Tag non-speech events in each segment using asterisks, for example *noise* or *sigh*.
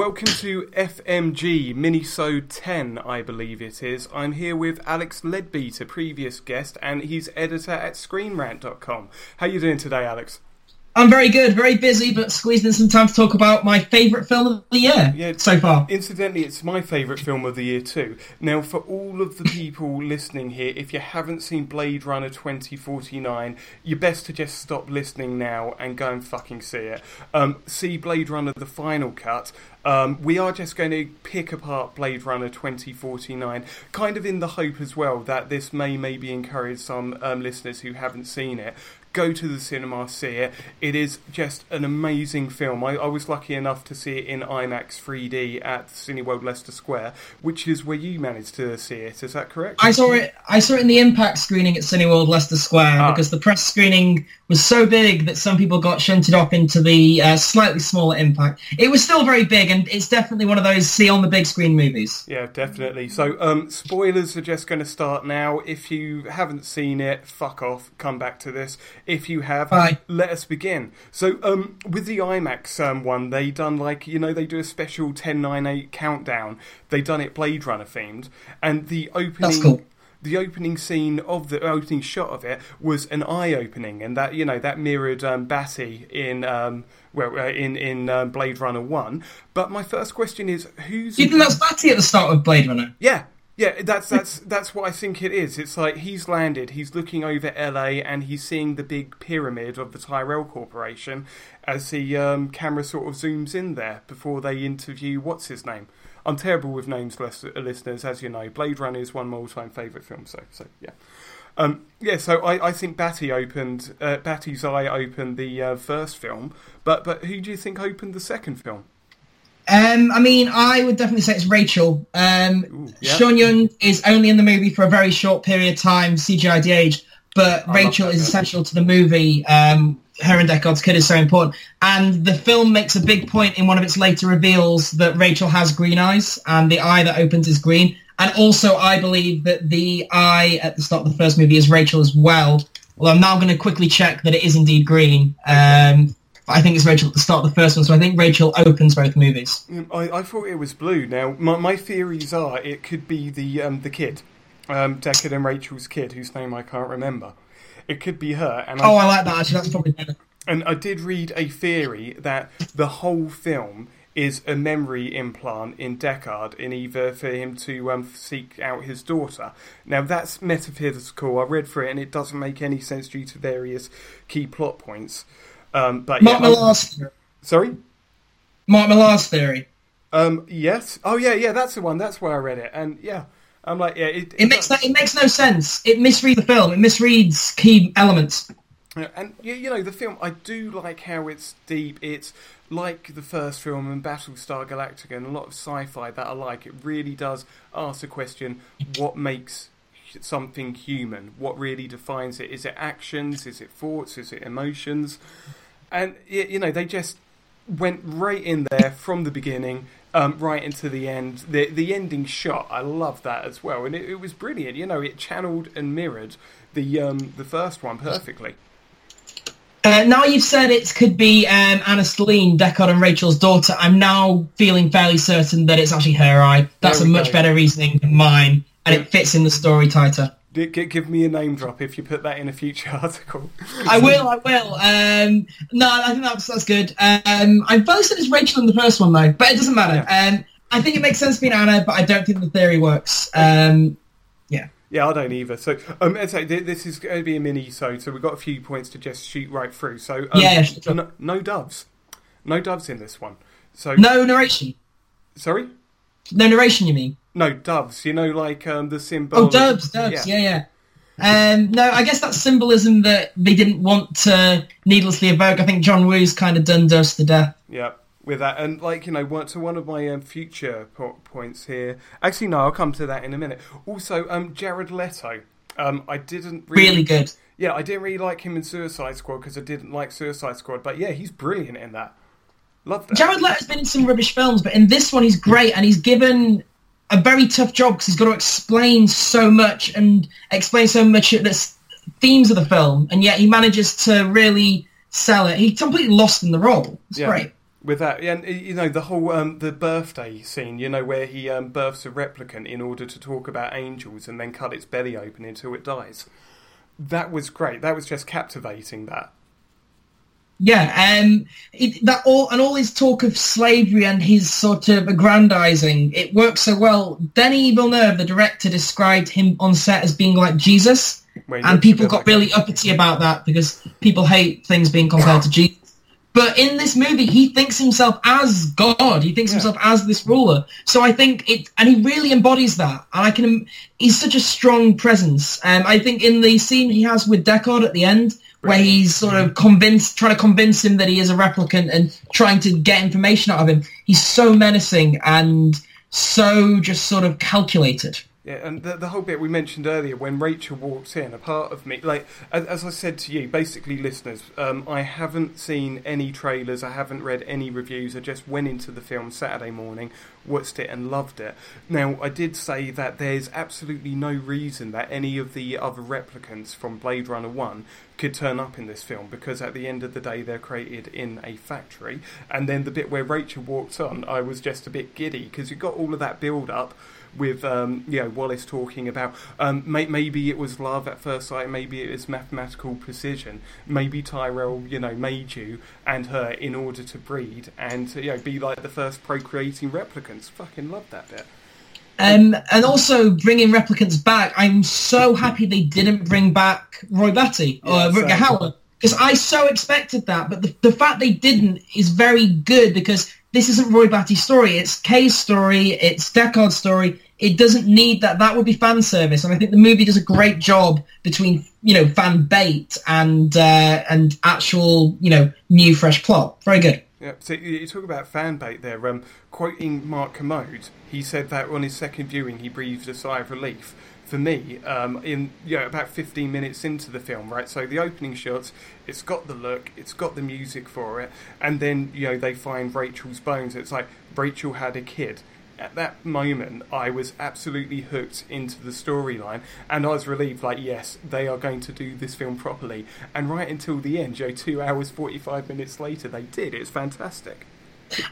welcome to FMG Minisode 10, I believe it is. I'm here with Alex Leadbeater, previous guest, and he's editor at ScreenRant.com. How you doing today, Alex? I'm very good, very busy, but squeezed in some time to talk about my favourite film of the year Yeah, so far. Incidentally, it's my favourite film of the year too. Now, for all of the people listening here, if you haven't seen Blade Runner 2049, you're best to just stop listening now and go and fucking see it. Um, see Blade Runner the final cut. Um, we are just going to pick apart Blade Runner 2049, kind of in the hope as well that this may maybe encourage some um, listeners who haven't seen it go to the cinema, see it. It is just an amazing film. I, I, was lucky enough to see it in IMAX 3D at Cineworld Leicester Square, which is where you managed to see it. Is that correct? I saw it. I saw it in the Impact screening at Cineworld Leicester Square ah. because the press screening was so big that some people got shunted off into the uh, slightly smaller Impact. It was still very big, and it's definitely one of those see on the big screen movies. Yeah, definitely. So, um, spoilers are just going to start now. If you haven't seen it, fuck off. Come back to this if you have, Bye. let us begin. So, um, with the IMAX um, one, they done like you know they do a special 1098 countdown. They done it Blade Runner themed, and the opening. Cool. The opening scene of the opening shot of it was an eye opening, and that you know that mirrored um, Batty in um, well uh, in in um, Blade Runner One. But my first question is, who's you think that's Batty at the start of Blade Runner? Yeah, yeah, that's that's that's what I think it is. It's like he's landed, he's looking over LA, and he's seeing the big pyramid of the Tyrell Corporation as the um, camera sort of zooms in there before they interview what's his name. I'm terrible with names, listeners, as you know. Blade Runner is one of my all-time favourite films, so so yeah. Um, yeah, so I, I think Batty opened uh, Batty's eye opened the uh, first film, but but who do you think opened the second film? Um, I mean, I would definitely say it's Rachel. Um, Ooh. Sean Young is only in the movie for a very short period of time, CGI de-age, but I Rachel is essential to the movie. Um, her and Deckard's kid is so important. And the film makes a big point in one of its later reveals that Rachel has green eyes, and the eye that opens is green. And also, I believe that the eye at the start of the first movie is Rachel as well. Well, I'm now going to quickly check that it is indeed green. Um, I think it's Rachel at the start of the first one, so I think Rachel opens both movies. Mm, I, I thought it was blue. Now, my, my theories are it could be the um, the kid, um, Deckard and Rachel's kid, whose name I can't remember. It could be her. And oh, I, I like that. Actually, that's probably better. And I did read a theory that the whole film is a memory implant in Deckard in either for him to um, seek out his daughter. Now that's metaphysical. I read through it and it doesn't make any sense due to various key plot points. Um, but Mark yeah, Millar's theory. Sorry, Mark Millar's theory. Um, yes. Oh, yeah, yeah. That's the one. That's where I read it, and yeah, I'm like, yeah. It, it, it makes no, it makes no sense. It misreads the film. It misreads key elements. And you know the film, I do like how it's deep. It's like the first film and Battlestar Galactica and a lot of sci-fi that I like. It really does ask the question: what makes something human? What really defines it? Is it actions? Is it thoughts? Is it emotions? and you know they just went right in there from the beginning, um, right into the end. The the ending shot, I love that as well, and it, it was brilliant. You know, it channeled and mirrored the um, the first one perfectly. Uh, now you've said it could be um, Ana Stelline, Deckard and Rachel's daughter. I'm now feeling fairly certain that it's actually her eye. That's a much go. better reasoning than mine, and it fits in the story tighter. Give me a name drop if you put that in a future *laughs* article. I will. I will. Um, no, I think that's that's good. Um, I both said it's Rachel in the first one though, but it doesn't matter. Yeah. Um, I think it makes sense being Ana, but I don't think the theory works. Um, yeah. Yeah, I don't either. So, um, so this is going to be a mini so so we've got a few points to just shoot right through. So, um, yeah, sure. no, no doves, no doves in this one. So no narration. Sorry. No narration, you mean? No, doves. You know, like um, the symbol. Oh, doves, doves. Yeah, yeah. yeah. Um, no, I guess that's symbolism that they didn't want to needlessly evoke. I think John Woo's kind of done doves to death. Yeah, with that, and like you know, to one of my um, future po- points here. Actually, no, I'll come to that in a minute. Also, um, Jared Leto. Um, I didn't really, really good. Yeah, I didn't really like him in Suicide Squad because I didn't like Suicide Squad, but yeah, he's brilliant in that. Love that. Jared Leto's been in some rubbish films, but in this one he's great, and he's given a very tough job because he's got to explain so much and explain so much of the themes of the film, and yet he manages to really sell it. He's completely lost in the role. It's yeah. great. with that, and you know the whole um, the birthday scene, you know where he um, births a replicant in order to talk about angels and then cut its belly open until it dies. That was great. That was just captivating. That. Yeah, um, it, that all and all his talk of slavery and his sort of aggrandizing, it works so well. Denis Villeneuve, the director, described him on set as being like Jesus, and people got like really uppity about that because people hate things being compared to *laughs* Jesus. But in this movie, he thinks himself as God. He thinks yeah. himself as this ruler. So I think it, and he really embodies that. And I can, he's such a strong presence. Um, I think in the scene he has with Deckard at the end, where he's sort of convinced, trying to convince him that he is a replicant and trying to get information out of him, he's so menacing and so just sort of calculated. Yeah, and the, the whole bit we mentioned earlier when Rachel walks in, a part of me, like as, as I said to you, basically, listeners, um, I haven't seen any trailers, I haven't read any reviews. I just went into the film Saturday morning, watched it, and loved it. Now, I did say that there's absolutely no reason that any of the other replicants from Blade Runner One could turn up in this film because at the end of the day they're created in a factory. And then the bit where Rachel walks on, I was just a bit giddy because you got all of that build up with um, you know Wallace talking about um, may- maybe it was love at first sight, maybe it was mathematical precision, maybe Tyrell you know made you and her in order to breed and you know be like the first procreating replicants. Fucking love that bit. Um, and also bringing replicants back. I'm so happy they didn't bring back Roy Batty or yeah, Rutger Hauer because I so expected that. But the, the fact they didn't is very good because this isn't Roy Batty's story. It's Kay's story. It's Deckard's story. It doesn't need that. That would be fan service, and I think the movie does a great job between you know fan bait and uh, and actual you know new fresh plot. Very good. Yeah, so you talk about fan bait there. Um, quoting Mark Kermode, he said that on his second viewing he breathed a sigh of relief for me um, in you know, about 15 minutes into the film right? So the opening shots it's got the look it's got the music for it and then you know they find rachel's bones. It's like rachel had a kid. At that moment i was absolutely hooked into the storyline and i was relieved like yes they are going to do this film properly. And right until the end you know two hours 45 minutes later they did. It's fantastic.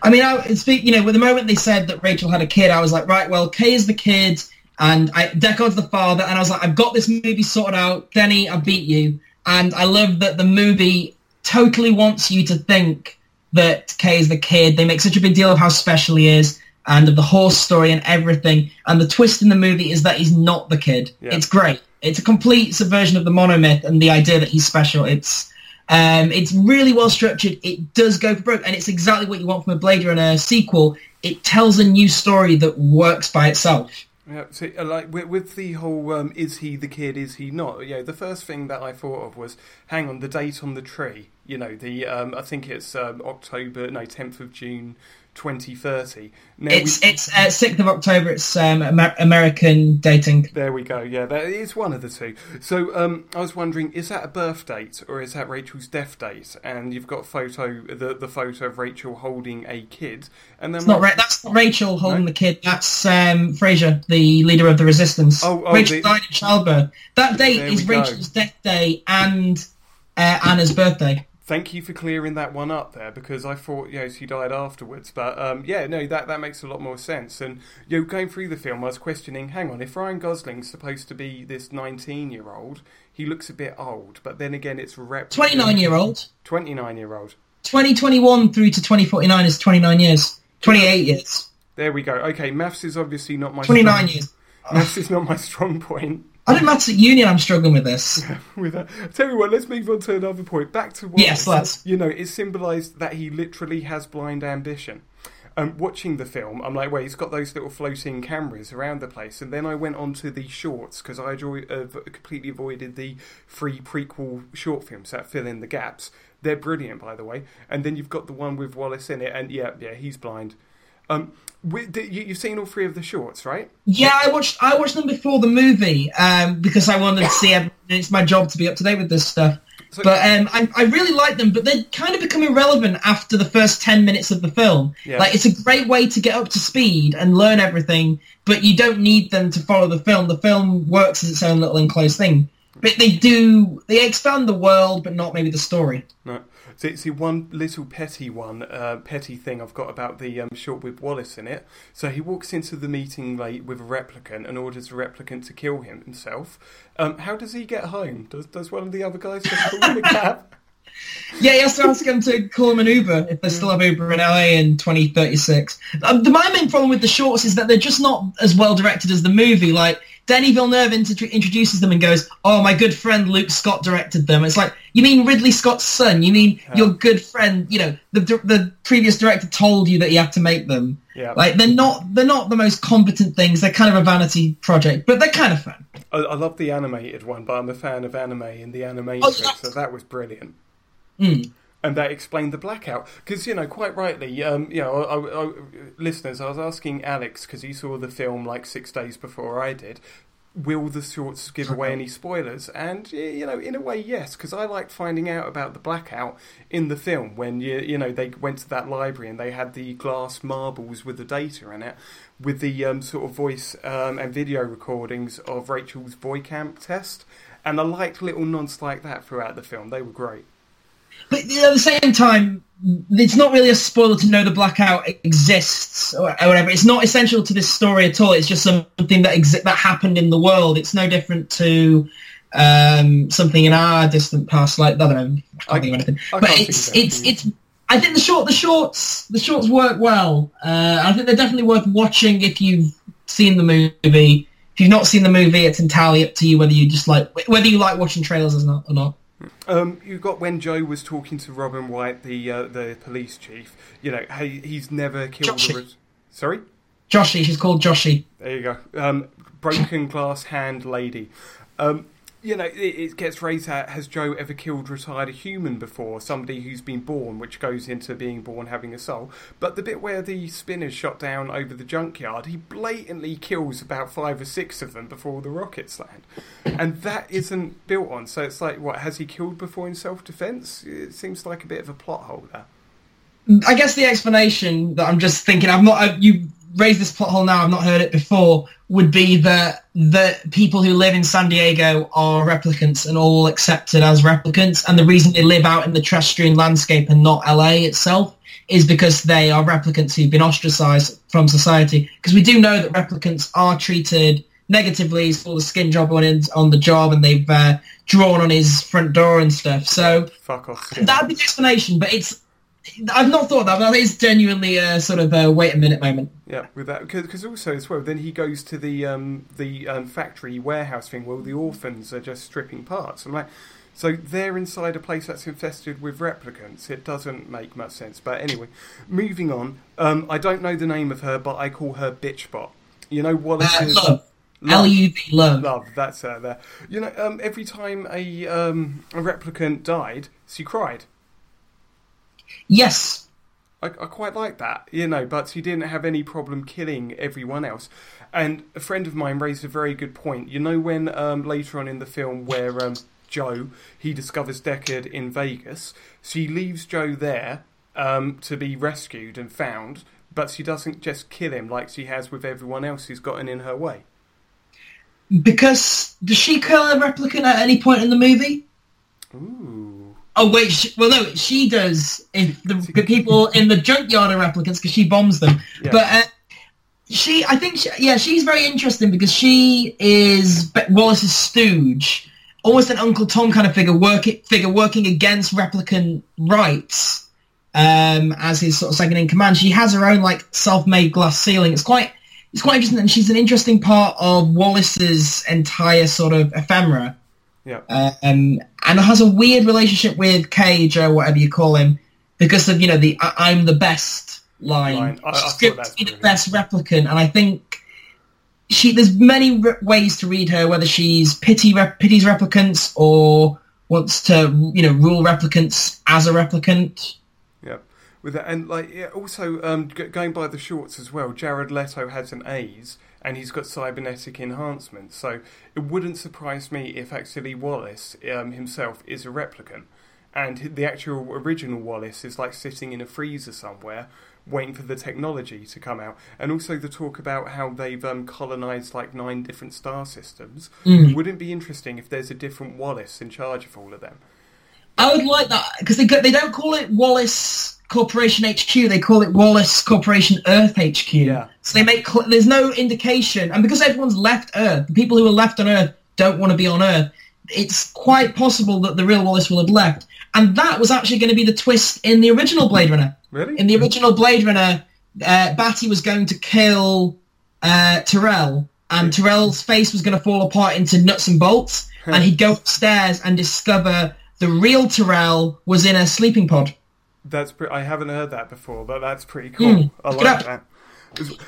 I mean, I. You know, with the moment they said that Rachel had a kid, I was like, right, well, Kay is the kid and I, Deckard's the father, and I was like, I've got this movie sorted out. Denny, I beat you. And I love that the movie totally wants you to think that Kay is the kid. They make such a big deal of how special he is and of the horse story and everything. And the twist in the movie is that he's not the kid. Yeah. It's great. It's a complete subversion of the monomyth and the idea that he's special. It's um, it's really well structured. It does go for broke, and it's exactly what you want from a Blade Runner sequel. It tells a new story that works by itself. Yeah, see, uh, like with, with the whole um, "is he the kid? Is he not?" Yeah, the first thing that I thought of was, hang on, the date on the tree. You know, the um, I think it's um, October, no, tenth of June, 2030. Now it's we, it's uh, 6th of October. It's um, Amer- American dating. There we go. Yeah, that is one of the two. So um, I was wondering, is that a birth date or is that Rachel's death date? And you've got photo the the photo of Rachel holding a kid, and then it's not Ra- that's not Rachel holding no? the kid. That's um, Freysa, the leader of the resistance. Oh, oh Rachel the, died in childbirth. That date is Rachel's death day and uh, Ana's birthday thank you for clearing that one up there because I thought you know she died afterwards. But um, yeah, no, that that makes a lot more sense. And you know, going through the film, I was questioning: hang on, if Ryan Gosling's supposed to be this nineteen-year-old, he looks a bit old. But then again, it's rep twenty-nine-year-old. Twenty-nine-year-old. Twenty twenty-one through to twenty forty-nine is twenty-nine years. Twenty-eight years. There we go. Okay, maths is obviously not my twenty-nine strong, years. Maths is not my strong point. I didn't maths at union. I'm struggling with this. with that. Tell you what, let's move on to another point. Back to what yes, let's. You know, it symbolised that he literally has blind ambition. Um, watching the film, I'm like, wait, he's got those little floating cameras around the place. And then I went on to the shorts because I uh, completely avoided the free prequel short films that fill in the gaps. They're brilliant, by the way. And then you've got the one with Wallace in it, and yeah, yeah, he's blind. Um, you've seen all three of the shorts, right? Yeah, I watched. I watched them before the movie um, because I wanted to see. Everything. It's my job to be up to date with this stuff. So, but um, I, I, really like them, but they kind of become irrelevant after the first ten minutes of the film. Yeah. Like it's a great way to get up to speed and learn everything, but you don't need them to follow the film. The film works as its own little enclosed thing. But they do they expand the world, but not maybe the story. No. So it's the one little petty one, uh, petty thing I've got about the um, short with Wallace in it. So he walks into the meeting late with a replicant and orders the replicant to kill him himself. Um, how does he get home? Does does one of the other guys just call him a cab? *laughs* Yeah, he has to ask them to call him an Uber if they still have Uber in LA in 2036. Um, the, my main problem with the shorts is that they're just not as well directed as the movie. Like, Denis Villeneuve introduces them and goes, "Oh, my good friend Luke Scott directed them." It's like, you mean Ridley Scott's son? You mean yeah. your good friend? You know, the the previous director told you that you had to make them. Yeah. Like they're not they're not the most competent things. They're kind of a vanity project, but they're kind of fun. I, I love the animated one, but I'm a fan of anime and the animation, oh, so that was brilliant. Mm. And that explained the blackout because you know quite rightly, um, you know, I, I, listeners, I was asking Alex because he saw the film like six days before I did. Will the shorts give away any spoilers? And you know, in a way, yes, because I liked finding out about the blackout in the film when you you know they went to that library and they had the glass marbles with the data in it, with the um, sort of voice um, and video recordings of Rachel's Voight-Kampff test, and I liked little nods like that throughout the film. They were great. But at the same time, it's not really a spoiler to know the blackout exists or, whatever. It's not essential to this story at all. It's just something that exi- that happened in the world. It's no different to um, something in our distant past. Like I don't know, I can't think of anything. But it's it's it's. I think the short the shorts the shorts work well. Uh, I think they're definitely worth watching if you've seen the movie. If you've not seen the movie, it's entirely up to you whether you just like whether you like watching trailers or not. Or not. Um, you got when Joe was talking to Robin Wright, the uh, the police chief. You know, he, he's never killed. Re- Sorry, Joshi. She's called Joshi. There you go. Um, broken glass hand lady. Um, you know, it, gets raised at has Joe ever killed retired a human before? Somebody who's been born, which goes into being born having a soul. But the bit where the spinner's shot down over the junkyard, he blatantly kills about five or six of them before the rockets land. And that isn't built on. So it's like, what, has he killed before in self defense? It seems like a bit of a plot hole there. I guess the explanation that I'm just thinking, I'm not, I, you raise this plot hole now, I've not heard it before, would be that the people who live in San Diego are replicants and all accepted as replicants. And the reason they live out in the terrestrial landscape and not LA itself is because they are replicants who've been ostracized from society. Because we do know that replicants are treated negatively for the skin job on, on the job and they've uh, drawn on his front door and stuff. So Fuck off, that'd be the explanation, but it's I've not thought that. but That is genuinely a sort of a wait a minute moment. Yeah, with that because also as well, then he goes to the um, the um, factory warehouse thing where the orphans are just stripping parts. I'm like, so they're inside a place that's infested with replicants. It doesn't make much sense. But anyway, moving on. Um, I don't know the name of her, but I call her Bitchbot. You know what? Uh, love. L U V love. Love. That's her there. You know, um, every time a um, a replicant died, she cried. Yes. I, I, quite like that, you know, but he didn't have any problem killing everyone else. And a friend of mine raised a very good point. You know, when um, later on in the film, where um, Joe he discovers Deckard in Vegas, she leaves Joe there um, to be rescued and found, but she doesn't just kill him like she has with everyone else who's gotten in her way. Because does she kill a replicant at any point in the movie? Ooh. Oh wait, she, well no, she does. If the, the people in the junkyard are replicants because she bombs them, yeah. but uh, she, I think, she, yeah, she's very interesting because she is Wallace's stooge, almost an Uncle Tom kind of figure, working figure working against replicant rights um, as his sort of second in command. She has her own like self-made glass ceiling. It's quite, it's quite interesting, and she's an interesting part of Wallace's entire sort of ephemera. Yeah. Um, and has a weird relationship with Cage or whatever you call him because of you know the I- am the best line. line. I, I the best replicant, and I think she there's many re- ways to read her. Whether she's pity rep- pities replicants or wants to you know rule replicants as a replicant. Yeah. With that, and like yeah, also um, g- going by the shorts as well, Jared Leto has an A's and he's got cybernetic enhancement. So it wouldn't surprise me if actually Wallace um, himself is a replicant, and the actual original Wallace is like sitting in a freezer somewhere waiting for the technology to come out. And also the talk about how they've um, colonized like nine different star systems. Mm. Wouldn't it be interesting if there's a different Wallace in charge of all of them? I would like that because they they don't call it Wallace Corporation HQ. They call it Wallace Corporation Earth HQ. Yeah. So they make cl- there's no indication, and because everyone's left Earth, the people who are left on Earth don't want to be on Earth. It's quite possible that the real Wallace will have left, and that was actually going to be the twist in the original Blade Runner. Really? In the original Blade Runner, uh, Batty was going to kill uh, Tyrell, and Tyrell's face was going to fall apart into nuts and bolts, *laughs* and he'd go upstairs and discover the real Tyrell was in a sleeping pod. That's pre- I haven't heard that before, but that's pretty cool. Mm, I like up. that.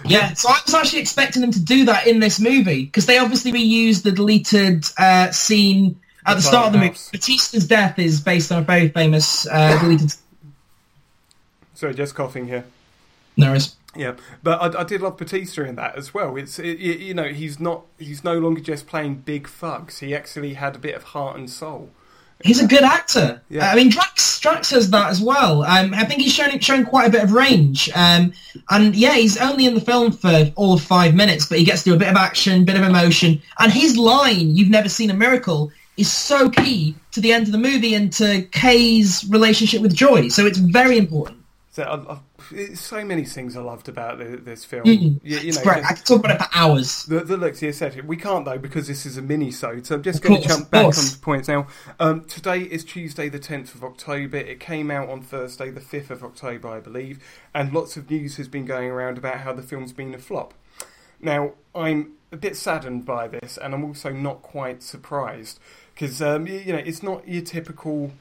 Yeah, so I was actually expecting them to do that in this movie because they obviously reused the deleted uh, scene at the, The start of the movie. Bautista's death is based on a very famous uh, deleted. Sorry, just coughing here. No, worries. Yeah, but I, I did love Batista in that as well. It's it, it- you know he's not he's no longer just playing big thugs. He actually had a bit of heart and soul. He's a good actor. Yeah. I mean, Drax Drax has that as well. Um, I think he's shown shown quite a bit of range. Um, and yeah, he's only in the film for all of five minutes, but he gets to do a bit of action, bit of emotion, and his line "You've never seen a miracle" is so key to the end of the movie and to Kay's relationship with Joi. So it's very important. So I, I, it's so many things I loved about the, this film. Mm. You, you know, great. I could talk about it for hours. The, the looks, yes, etc. We can't though because this is a mini so so I'm just going to jump back on points now. Um, today is Tuesday, the 10th of October. It came out on Thursday, the 5th of October, I believe, and lots of news has been going around about how the film's been a flop. Now, I'm a bit saddened by this, and I'm also not quite surprised because um, you know it's not your typical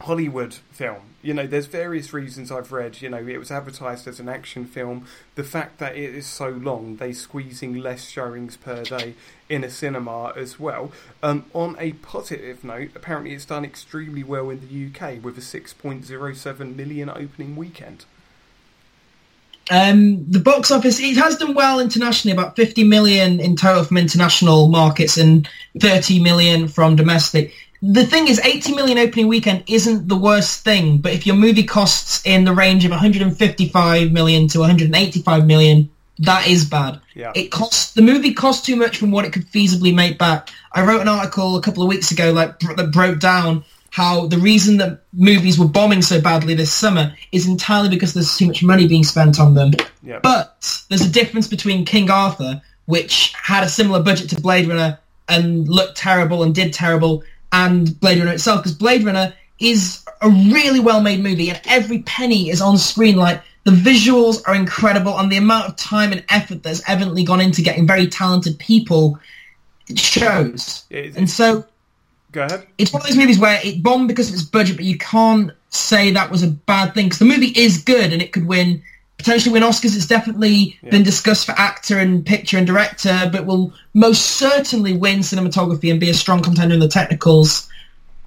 Hollywood film. You know, there's various reasons I've read. You know, it was advertised as an action film. The fact that it is so long, they squeezing less showings per day in a cinema as well. Um, on a positive note, apparently it's done extremely well in the UK with a 6.07 million opening weekend. Um, the box office it has done well internationally, about 50 million in total from international markets and 30 million from domestic. The thing is, 80 million opening weekend isn't the worst thing, but if your movie costs in the range of 155 million to 185 million, that is bad. Yeah. It costs the movie costs too much from what it could feasibly make back. I wrote an article a couple of weeks ago, like br- that broke down how the reason that movies were bombing so badly this summer is entirely because there's too much money being spent on them. Yeah. But there's a difference between King Arthur, which had a similar budget to Blade Runner and looked terrible and did terrible, and Blade Runner itself, because Blade Runner is a really well-made movie, and every penny is on screen. Like the visuals are incredible, and the amount of time and effort that's evidently gone into getting very talented people shows. It's- and so Go ahead. it's one of those movies where it bombed because of its budget, but you can't say that was a bad thing because the movie is good and it could win potentially win Oscars. It's definitely been discussed for actor and picture and director, but will most certainly win cinematography and be a strong contender in the technicals.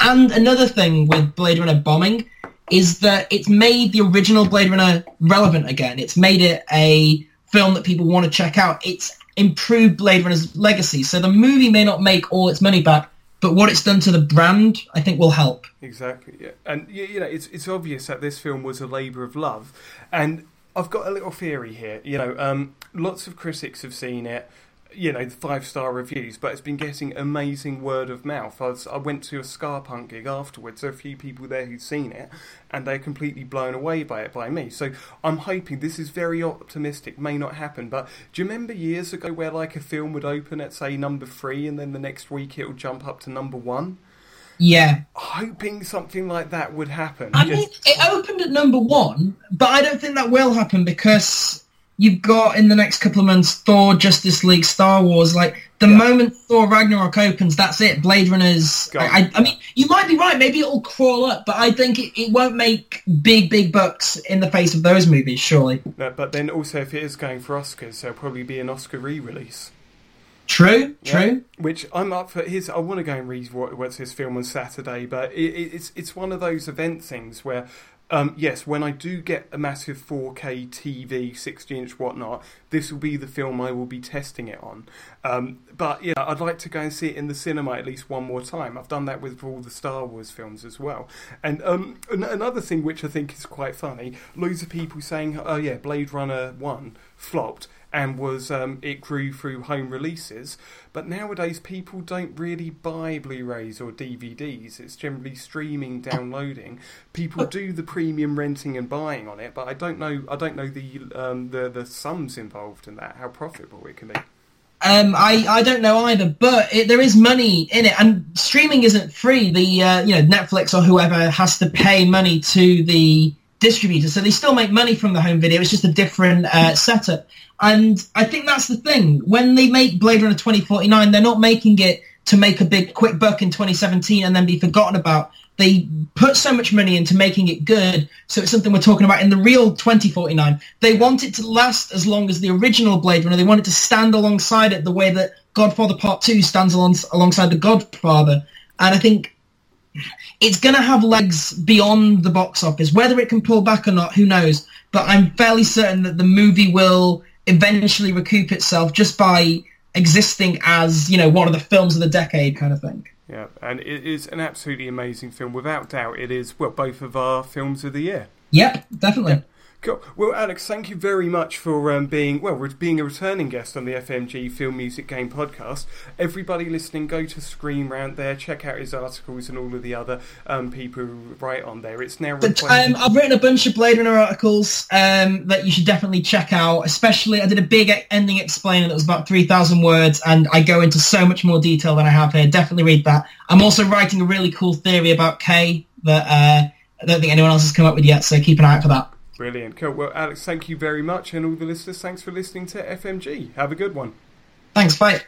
And another thing with Blade Runner bombing is that it's made the original Blade Runner relevant again. It's made it a film that people want to check out. It's improved Blade Runner's legacy. So the movie may not make all its money back, but what it's done to the brand, I think, will help. Exactly, yeah. And you know, it's it's obvious that this film was a labour of love, and I've got a little theory here. You know, um, lots of critics have seen it. You know, the five star reviews, but it's been getting amazing word of mouth. I, was, I went to a ska punk gig afterwards. There are a few people there who'd seen it, and they're completely blown away by it by me. So I'm hoping this is very optimistic. May not happen, but do you remember years ago where like a film would open at say number three, and then the next week it would jump up to number one? Yeah. hoping something like that would happen. I Just- mean, it opened at number one, but I don't think that will happen because you've got in the next couple of months Thor, Justice League, Star Wars. Like the Yeah. moment Thor Ragnarok opens, that's it. Blade Runner's. I, I, I mean, you might be right. Maybe it'll crawl up, but I think it, it won't make big, big bucks in the face of those movies. Surely. No, but then also, if it is going for Oscars, there'll probably be an Oscar re-release. True. Yeah? True. Which I'm up for. His, I want to go and read what, what's his film on Saturday, but it, it, it's it's one of those event things where, um, yes, when I do get a massive 4K TV, 60 inch whatnot, this will be the film I will be testing it on. Um, but yeah, I'd like to go and see it in the cinema at least one more time. I've done that with all the Star Wars films as well. And um, an- another thing which I think is quite funny, loads of people saying, "Oh yeah, Blade Runner One flopped." And was um, it grew through home releases. But nowadays, people don't really buy Blu-rays or DVDs. It's generally streaming, downloading. People do the premium renting and buying on it, but I don't know. I don't know the um, the the sums involved in that. How profitable it can be. Um, I, I don't know either, but it, there is money in it, and streaming isn't free. The uh, you know Netflix or whoever has to pay money to the distributor, so they still make money from the home video. It's just a different uh, setup, and I think that's the thing. When they make Blade Runner 2049, they're not making it to make a big quick buck in 2017 and then be forgotten about they put so much money into making it good, so it's something we're talking about in the real 2049. They want it to last as long as the original Blade Runner. They want it to stand alongside it the way that Godfather Part 2 stands along, alongside The Godfather. And I think it's going to have legs beyond the box office. Whether it can pull back or not, who knows? But I'm fairly certain that the movie will eventually recoup itself just by existing as, you know, one of the films of the decade kind of thing. Yeah, and it is an absolutely amazing film. Without doubt, it is well both of our films of the year. Yep, definitely. Yeah. Cool. Well, Alex, thank you very much for um, being well, being a returning guest on the FMG Film Music Game podcast. Everybody listening, go to Screen Rant there, check out his articles and all of the other um, people who write on there. It's now. But, um, I've written a bunch of Blade Runner articles um, that you should definitely check out. Especially, I did a big ending explaining that was about three thousand words, and I go into so much more detail than I have here. Definitely read that. I'm also writing a really cool theory about K that uh, I don't think anyone else has come up with yet, so keep an eye out for that. Brilliant. Cool. Well, Alex, thank you very much. And all the listeners, thanks for listening to FMG. Have a good one. Thanks. Bye.